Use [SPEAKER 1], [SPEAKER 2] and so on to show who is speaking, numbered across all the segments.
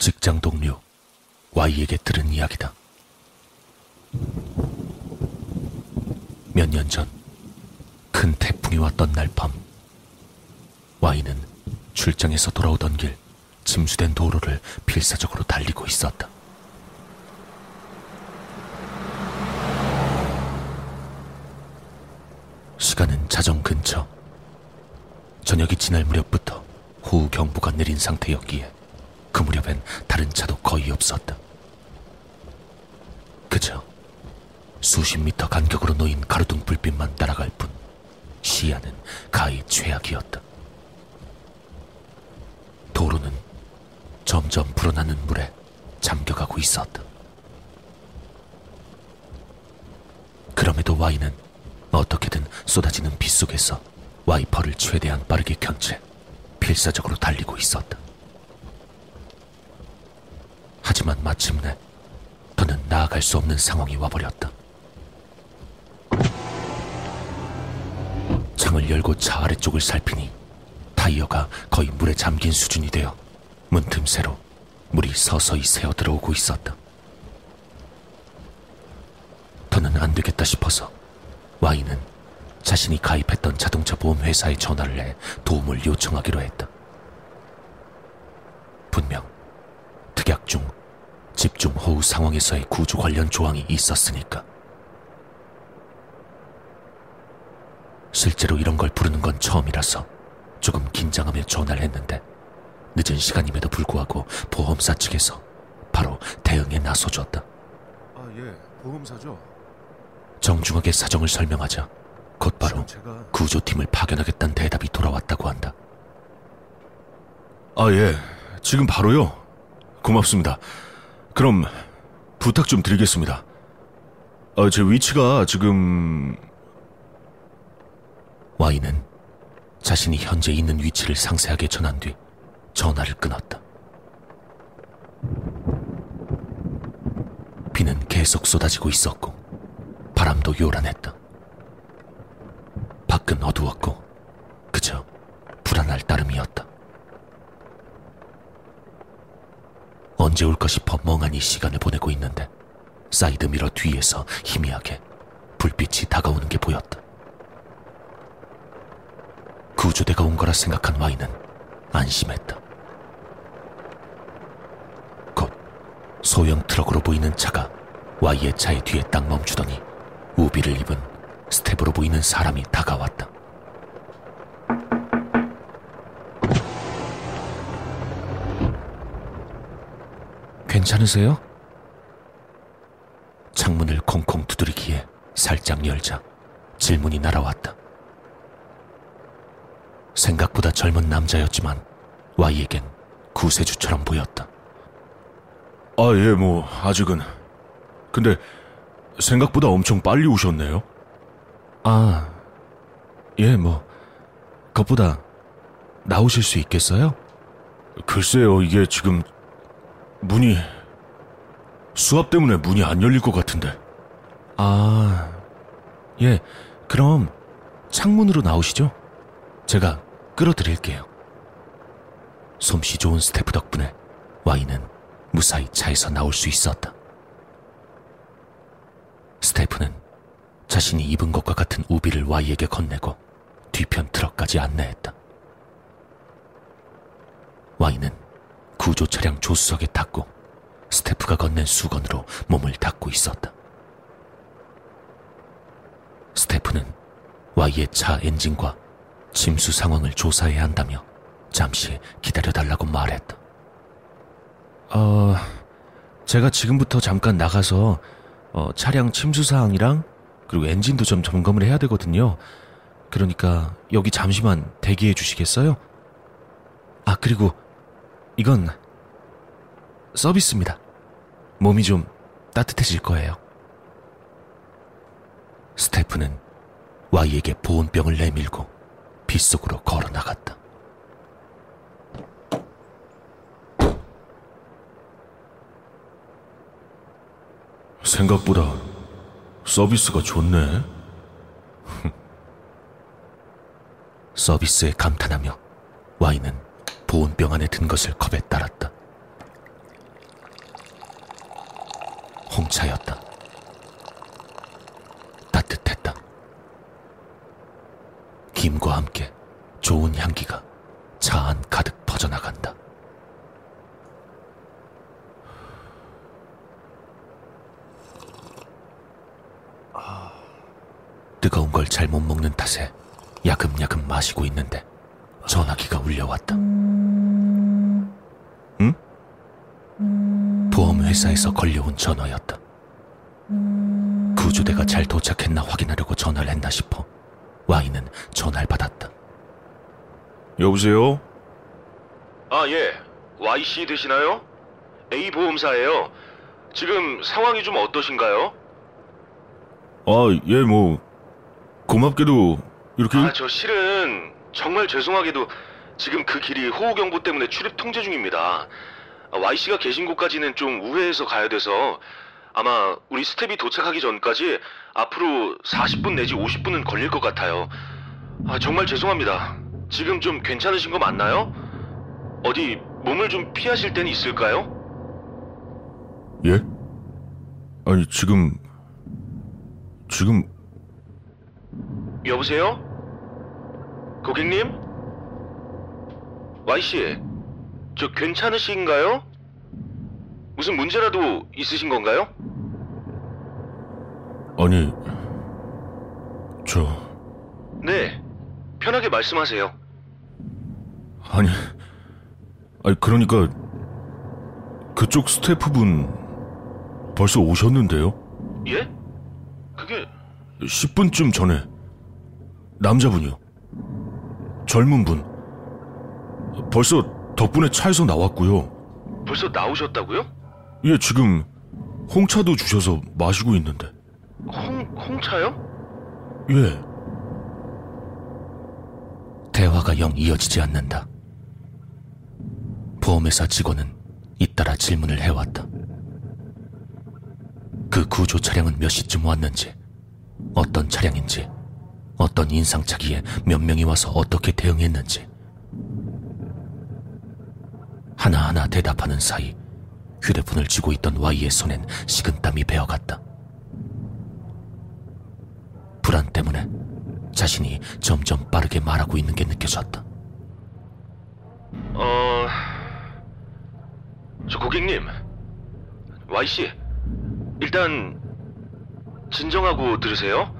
[SPEAKER 1] 직장 동료 Y에게 들은 이야기다. 몇 년 전 큰 태풍이 왔던 날 밤 Y는 출장에서 돌아오던 길 침수된 도로를 필사적으로 달리고 있었다. 시간은 자정 근처. 저녁이 지날 무렵부터 호우 경보가 내린 상태였기에 그 무렵엔 다른 차도 거의 없었다. 그저 수십 미터 간격으로 놓인 가로등 불빛만 따라갈 뿐 시야는 가히 최악이었다. 도로는 점점 불어나는 물에 잠겨가고 있었다. 그럼에도 와이는 어떻게든 쏟아지는 빗 속에서 와이퍼를 최대한 빠르게 켠 채 필사적으로 달리고 있었다. 하지만 마침내 더는 나아갈 수 없는 상황이 와버렸다. 창을 열고 차 아래쪽을 살피니 타이어가 거의 물에 잠긴 수준이 되어 문틈새로 물이 서서히 새어 들어오고 있었다. 더는 안 되겠다 싶어서 와이는 자신이 가입했던 자동차 보험 회사에 전화를 해 도움을 요청하기로 했다. 분명 특약 중 집중 호우 상황에서의 구조 관련 조항이 있었으니까. 실제로 이런 걸 부르는 건 처음이라서 조금 긴장하며 전화를 했는데 늦은 시간임에도 불구하고 보험사 측에서 바로 대응에 나서줬다.
[SPEAKER 2] 아, 예. 보험사죠.
[SPEAKER 1] 정중하게 사정을 설명하자 곧바로
[SPEAKER 2] 제가
[SPEAKER 1] 구조팀을 파견하겠다는 대답이 돌아왔다고 한다.
[SPEAKER 2] 아, 예. 지금 바로요. 고맙습니다. 그럼 부탁 좀 드리겠습니다. 아, 제 위치가 지금
[SPEAKER 1] Y는 자신이 현재 있는 위치를 상세하게 전한 뒤 전화를 끊었다. 비는 계속 쏟아지고 있었고 바람도 요란했다. 밖은 어두웠고 그저 불안할 따름이었다. 언제 올까 싶어 멍하니 시간을 보내고 있는데 사이드 미러 뒤에서 희미하게 불빛이 다가오는 게 보였다. 구조대가 온 거라 생각한 Y는 안심했다. 곧 소형 트럭으로 보이는 차가 Y의 차의 뒤에 딱 멈추더니 우비를 입은 스태프로 보이는 사람이 다가왔다. 괜찮으세요? 창문을 콩콩 두드리기에 살짝 열자 질문이 날아왔다. 생각보다 젊은 남자였지만 Y에겐 구세주처럼 보였다.
[SPEAKER 2] 아, 예, 뭐 아직은. 근데 생각보다 엄청 빨리 오셨네요.
[SPEAKER 1] 아, 예, 뭐, 그것보다 나오실 수 있겠어요?
[SPEAKER 2] 글쎄요, 이게 지금 문이 수압 때문에 문이 안 열릴 것 같은데.
[SPEAKER 1] 아, 예, 그럼 창문으로 나오시죠? 제가 끌어드릴게요. 솜씨 좋은 스태프 덕분에 Y는 무사히 차에서 나올 수 있었다. 스태프는 자신이 입은 것과 같은 우비를 Y에게 건네고 뒤편 트럭까지 안내했다. Y는 구조 차량 조수석에 탔고 스태프가 건넨 수건으로 몸을 닦고 있었다. 스태프는 Y의 차 엔진과 침수 상황을 조사해야 한다며 잠시 기다려달라고 말했다. 어, 제가 지금부터 잠깐 나가서 어, 차량 침수 사항이랑 그리고 엔진도 좀 점검을 해야 되거든요. 그러니까 여기 잠시만 대기해 주시겠어요? 아, 그리고 이건 서비스입니다. 몸이 좀 따뜻해질 거예요. 스태프는 Y에게 보온병을 내밀고 빗속으로 걸어 나갔다.
[SPEAKER 2] 생각보다 서비스가 좋네.
[SPEAKER 1] 서비스에 감탄하며 Y는 보온병 안에 든 것을 컵에 따랐다. 홍차였다. 따뜻했다. 김과 함께 좋은 향기가 차 안 가득 퍼져나간다. 뜨거운 걸 잘 못 먹는 탓에 야금야금 마시고 있는데 전화기가 울려왔다.
[SPEAKER 2] 응?
[SPEAKER 1] 보험회사에서 걸려온 전화였다. 구조대가 잘 도착했나 확인하려고 전화를 했나 싶어 와인은 전화를 받았다.
[SPEAKER 2] 여보세요?
[SPEAKER 3] 아, 예. YC 되시나요? A 보험사예요. 지금 상황이 좀 어떠신가요?
[SPEAKER 2] 아, 예, 뭐, 고맙게도, 이렇게,
[SPEAKER 3] 아, 저 실은 정말 죄송하게도 지금 그 길이 호우 경보 때문에 출입 통제 중입니다. 아, YC가 계신 곳까지는 좀 우회해서 가야 돼서 아마 우리 스텝이 도착하기 전까지 앞으로 40분 내지 50분은 걸릴 것 같아요. 아, 정말 죄송합니다. 지금 좀 괜찮으신 거 맞나요? 어디 몸을 좀 피하실 때는 있을까요?
[SPEAKER 2] 예? 아니, 지금, 지금,
[SPEAKER 3] 여보세요? 고객님? Y씨, 저 괜찮으신가요? 무슨 문제라도 있으신 건가요?
[SPEAKER 2] 아니, 저,
[SPEAKER 3] 네, 편하게 말씀하세요.
[SPEAKER 2] 아니, 아니, 그러니까, 그쪽 스태프분, 벌써 오셨는데요?
[SPEAKER 3] 예? 그게
[SPEAKER 2] 10분쯤 전에, 남자분이요. 젊은 분. 벌써 덕분에 차에서 나왔고요.
[SPEAKER 3] 벌써 나오셨다고요?
[SPEAKER 2] 예, 지금, 홍차도 주셔서 마시고 있는데.
[SPEAKER 3] 홍, 홍차요?
[SPEAKER 2] 예.
[SPEAKER 1] 대화가 영 이어지지 않는다. 보험회사 직원은 잇따라 질문을 해왔다. 그 구조 차량은 몇 시쯤 왔는지, 어떤 차량인지, 어떤 인상착의에 몇 명이 와서 어떻게 대응했는지. 하나하나 대답하는 사이 휴대폰을 쥐고 있던 Y의 손엔 식은땀이 배어갔다. 불안 때문에 자신이 점점 빠르게 말하고 있는 게 느껴졌다.
[SPEAKER 3] 어... 저 고객님, Y씨, 일단 진정하고 들으세요.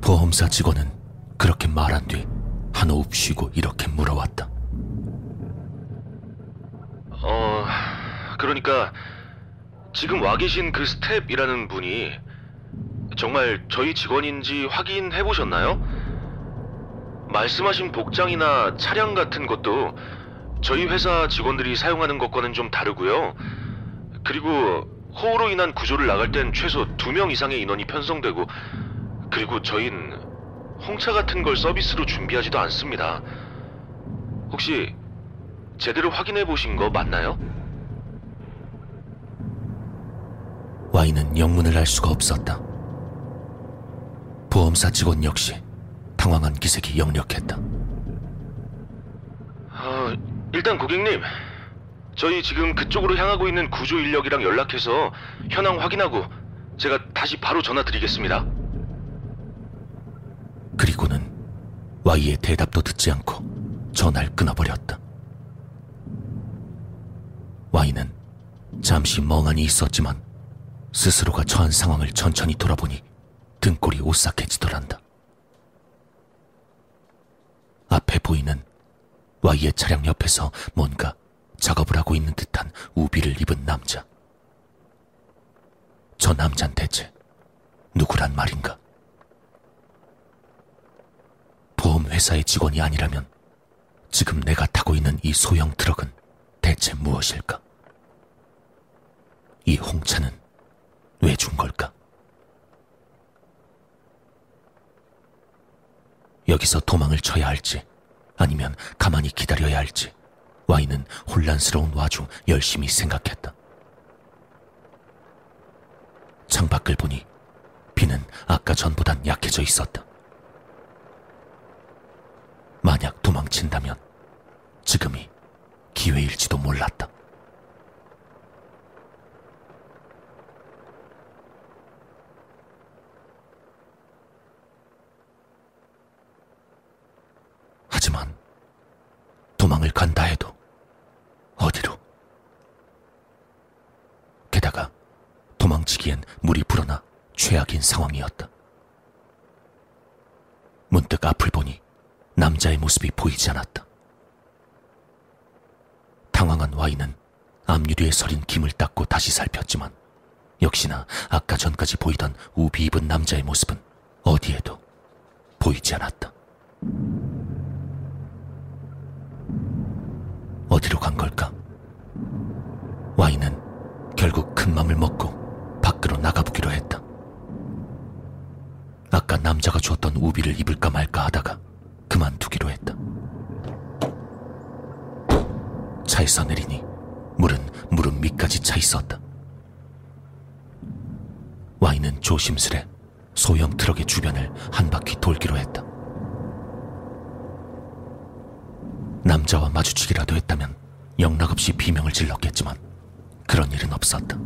[SPEAKER 1] 보험사 직원은 그렇게 말한 뒤 한호흡 쉬고 이렇게 물어왔다.
[SPEAKER 3] 어, 그러니까 지금 와 계신 그 스태프라는 분이 정말 저희 직원인지 확인해 보셨나요? 말씀하신 복장이나 차량 같은 것도 저희 회사 직원들이 사용하는 것과는 좀 다르고요. 그리고 호우로 인한 구조를 나갈 땐 최소 두명 이상의 인원이 편성되고 그리고 저희는 홍차 같은 걸 서비스로 준비하지도 않습니다. 혹시 제대로 확인해 보신 거 맞나요?
[SPEAKER 1] Y는 영문을 알 수가 없었다. 보험사 직원 역시 당황한 기색이 역력했다.
[SPEAKER 3] 어, 일단 고객님, 저희 지금 그쪽으로 향하고 있는 구조 인력이랑 연락해서 현황 확인하고 제가 다시 바로 전화 드리겠습니다.
[SPEAKER 1] 그리고는 Y의 대답도 듣지 않고 전화를 끊어버렸다. Y는 잠시 멍하니 있었지만 스스로가 처한 상황을 천천히 돌아보니 등골이 오싹해지더란다. 앞에 보이는 Y의 차량 옆에서 뭔가 작업을 하고 있는 듯한 우비를 입은 남자. 저 남잔 대체 누구란 말인가? 보험회사의 직원이 아니라면 지금 내가 타고 있는 이 소형 트럭은 대체 무엇일까? 이 홍차는 왜 준 걸까? 여기서 도망을 쳐야 할지 아니면 가만히 기다려야 할지 와인은 혼란스러운 와중 열심히 생각했다. 창밖을 보니 비는 아까 전보단 약해져 있었다. 만약 도망친다면 지금이 기회일지도 몰랐다. 도망을 간다 해도 어디로? 게다가 도망치기엔 물이 불어나 최악인 상황이었다. 문득 앞을 보니 남자의 모습이 보이지 않았다. 당황한 와인은 앞유리에 서린 김을 닦고 다시 살폈지만 역시나 아까 전까지 보이던 우비 입은 남자의 모습은 어디에도 보이지 않았다. 간 걸까? 와인은 결국 큰 맘을 먹고 밖으로 나가보기로 했다. 아까 남자가 주었던 우비를 입을까 말까 하다가 그만두기로 했다. 차에서 내리니 물은 무릎 밑까지 차 있었다. 와인은 조심스레 소형 트럭의 주변을 한 바퀴 돌기로 했다. 남자와 마주치기라도 했다면 영락없이 비명을 질렀겠지만 그런 일은 없었다.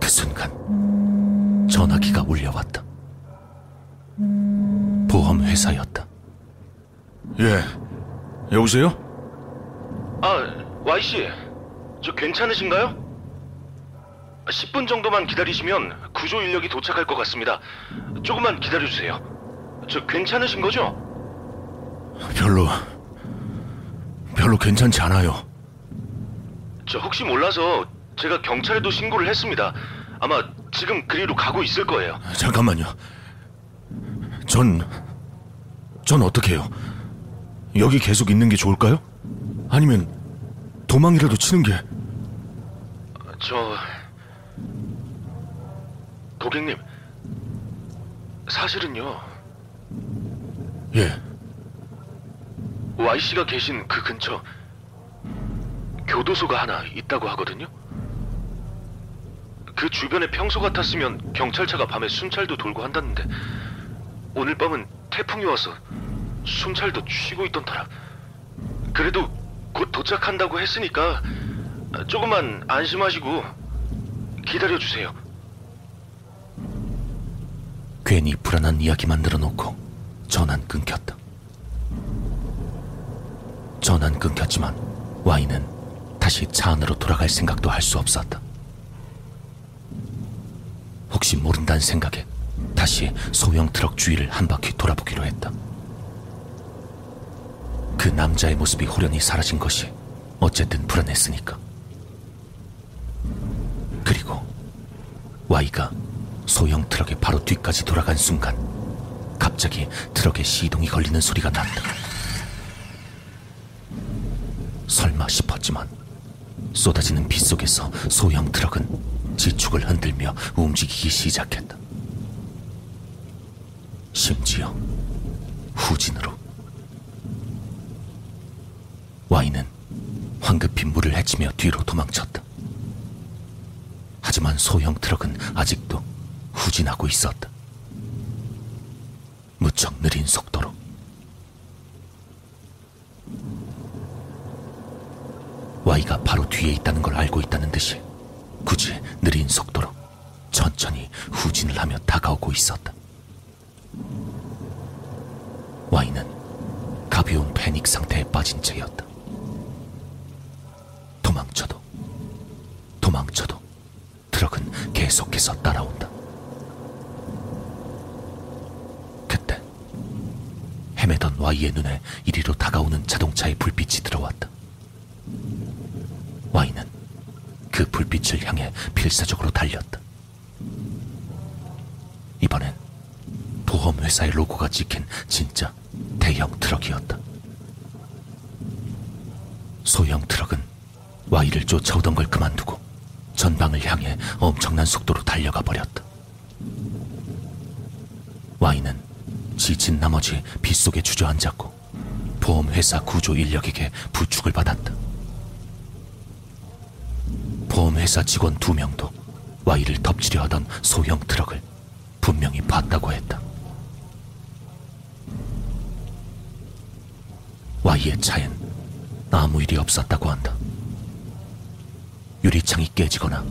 [SPEAKER 1] 그 순간 전화기가 울려왔다. 보험회사였다.
[SPEAKER 2] 예, 여보세요?
[SPEAKER 3] 아, Y씨. 저 괜찮으신가요? 10분 정도만 기다리시면 구조 인력이 도착할 것 같습니다. 조금만 기다려주세요. 저 괜찮으신 거죠?
[SPEAKER 2] 별로, 별로 괜찮지 않아요.
[SPEAKER 3] 저 혹시 몰라서 제가 경찰에도 신고를 했습니다. 아마 지금 그리로 가고 있을 거예요.
[SPEAKER 2] 잠깐만요. 전, 전 어떻게 해요? 여기 계속 있는 게 좋을까요? 아니면 도망이라도 치는 게
[SPEAKER 3] 저 고객님 사실은요
[SPEAKER 2] 예.
[SPEAKER 3] Y 씨가 계신 그 근처 교도소가 하나 있다고 하거든요. 그 주변에 평소 같았으면 경찰차가 밤에 순찰도 돌고 한다는데 오늘 밤은 태풍이 와서 순찰도 쉬고 있던 터라 그래도 곧 도착한다고 했으니까 조금만 안심하시고 기다려 주세요.
[SPEAKER 1] 괜히 불안한 이야기만 늘어놓고 전환 끊겼다. 전환 끊겼지만 와인은 다시 차 안으로 돌아갈 생각도 할 수 없었다. 혹시 모른다는 생각에 다시 소형 트럭 주위를 한 바퀴 돌아보기로 했다. 그 남자의 모습이 호련히 사라진 것이 어쨌든 불안했으니까. 그리고 Y가 소형 트럭의 바로 뒤까지 돌아간 순간 갑자기 트럭에 시동이 걸리는 소리가 났다. 설마 싶었지만 쏟아지는 비 속에서 소형 트럭은 지축을 흔들며 움직이기 시작했다. 심지어 후진으로 와인은 황급히 물을 헤치며 뒤로 도망쳤다. 하지만 소형 트럭은 아직도 후진하고 있었다. 무척 느린 속도로. Y가 바로 뒤에 있다는 걸 알고 있다는 듯이 굳이 느린 속도로 천천히 후진을 하며 다가오고 있었다. Y는 가벼운 패닉 상태에 빠진 채였다. 도망쳐도, 도망쳐도 트럭은 계속해서 따라온다. 그때 헤매던 Y의 눈에 이리로 다가오는 자동차의 불빛이 들어왔다. Y는 그 불빛을 향해 필사적으로 달렸다. 이번엔 보험회사의 로고가 찍힌 진짜 대형 트럭이었다. 소형 트럭은 Y를 쫓아오던 걸 그만두고 전방을 향해 엄청난 속도로 달려가 버렸다. Y는 지친 나머지 빗속에 주저앉았고 보험회사 구조 인력에게 부축을 받았다. 보험회사 직원 두 명도 Y를 덮치려 하던 소형 트럭을 분명히 봤다고 했다. Y의 차엔 아무 일이 없었다고 한다. 유리창이 깨지거나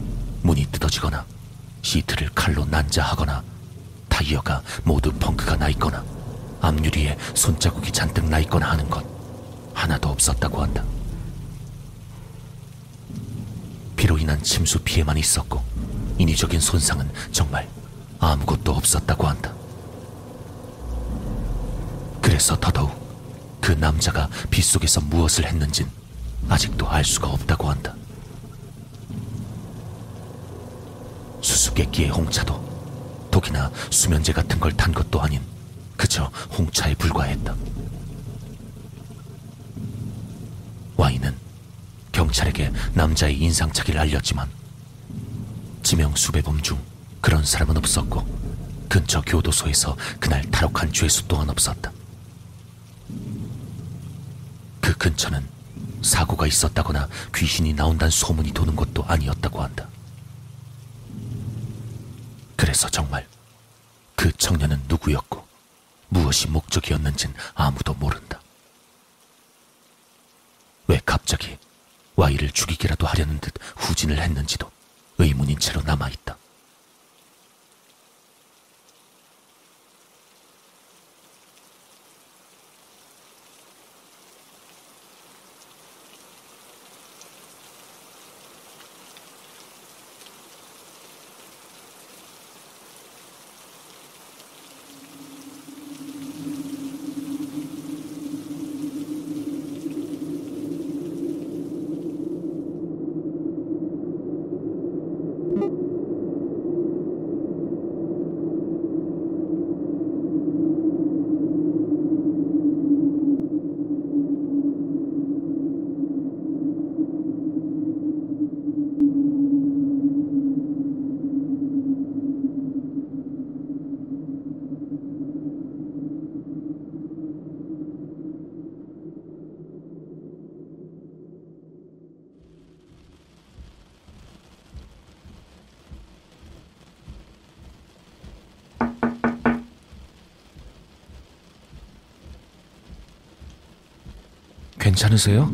[SPEAKER 1] 문이 뜯어지거나 시트를 칼로 난자하거나 타이어가 모두 펑크가 나 있거나 앞유리에 손자국이 잔뜩 나 있거나 하는 것 하나도 없었다고 한다. 비로 인한 침수 피해만 있었고 인위적인 손상은 정말 아무것도 없었다고 한다. 그래서 더더욱 그 남자가 빗속에서 무엇을 했는진 아직도 알 수가 없다고 한다. 수수께끼의 홍차도 독이나 수면제 같은 걸 탄 것도 아닌 그저 홍차에 불과했다. 와인은 경찰에게 남자의 인상착의를 알렸지만 지명 수배범 중 그런 사람은 없었고 근처 교도소에서 그날 탈옥한 죄수 또한 없었다. 그 근처는 사고가 있었다거나 귀신이 나온다는 소문이 도는 곳도 아니었다고 한다. 그래서 정말 그 청년은 누구였고 무엇이 목적이었는진 아무도 모른다. 왜 갑자기 와이를 죽이기라도 하려는 듯 후진을 했는지도 의문인 채로 남아있다. 괜찮으세요?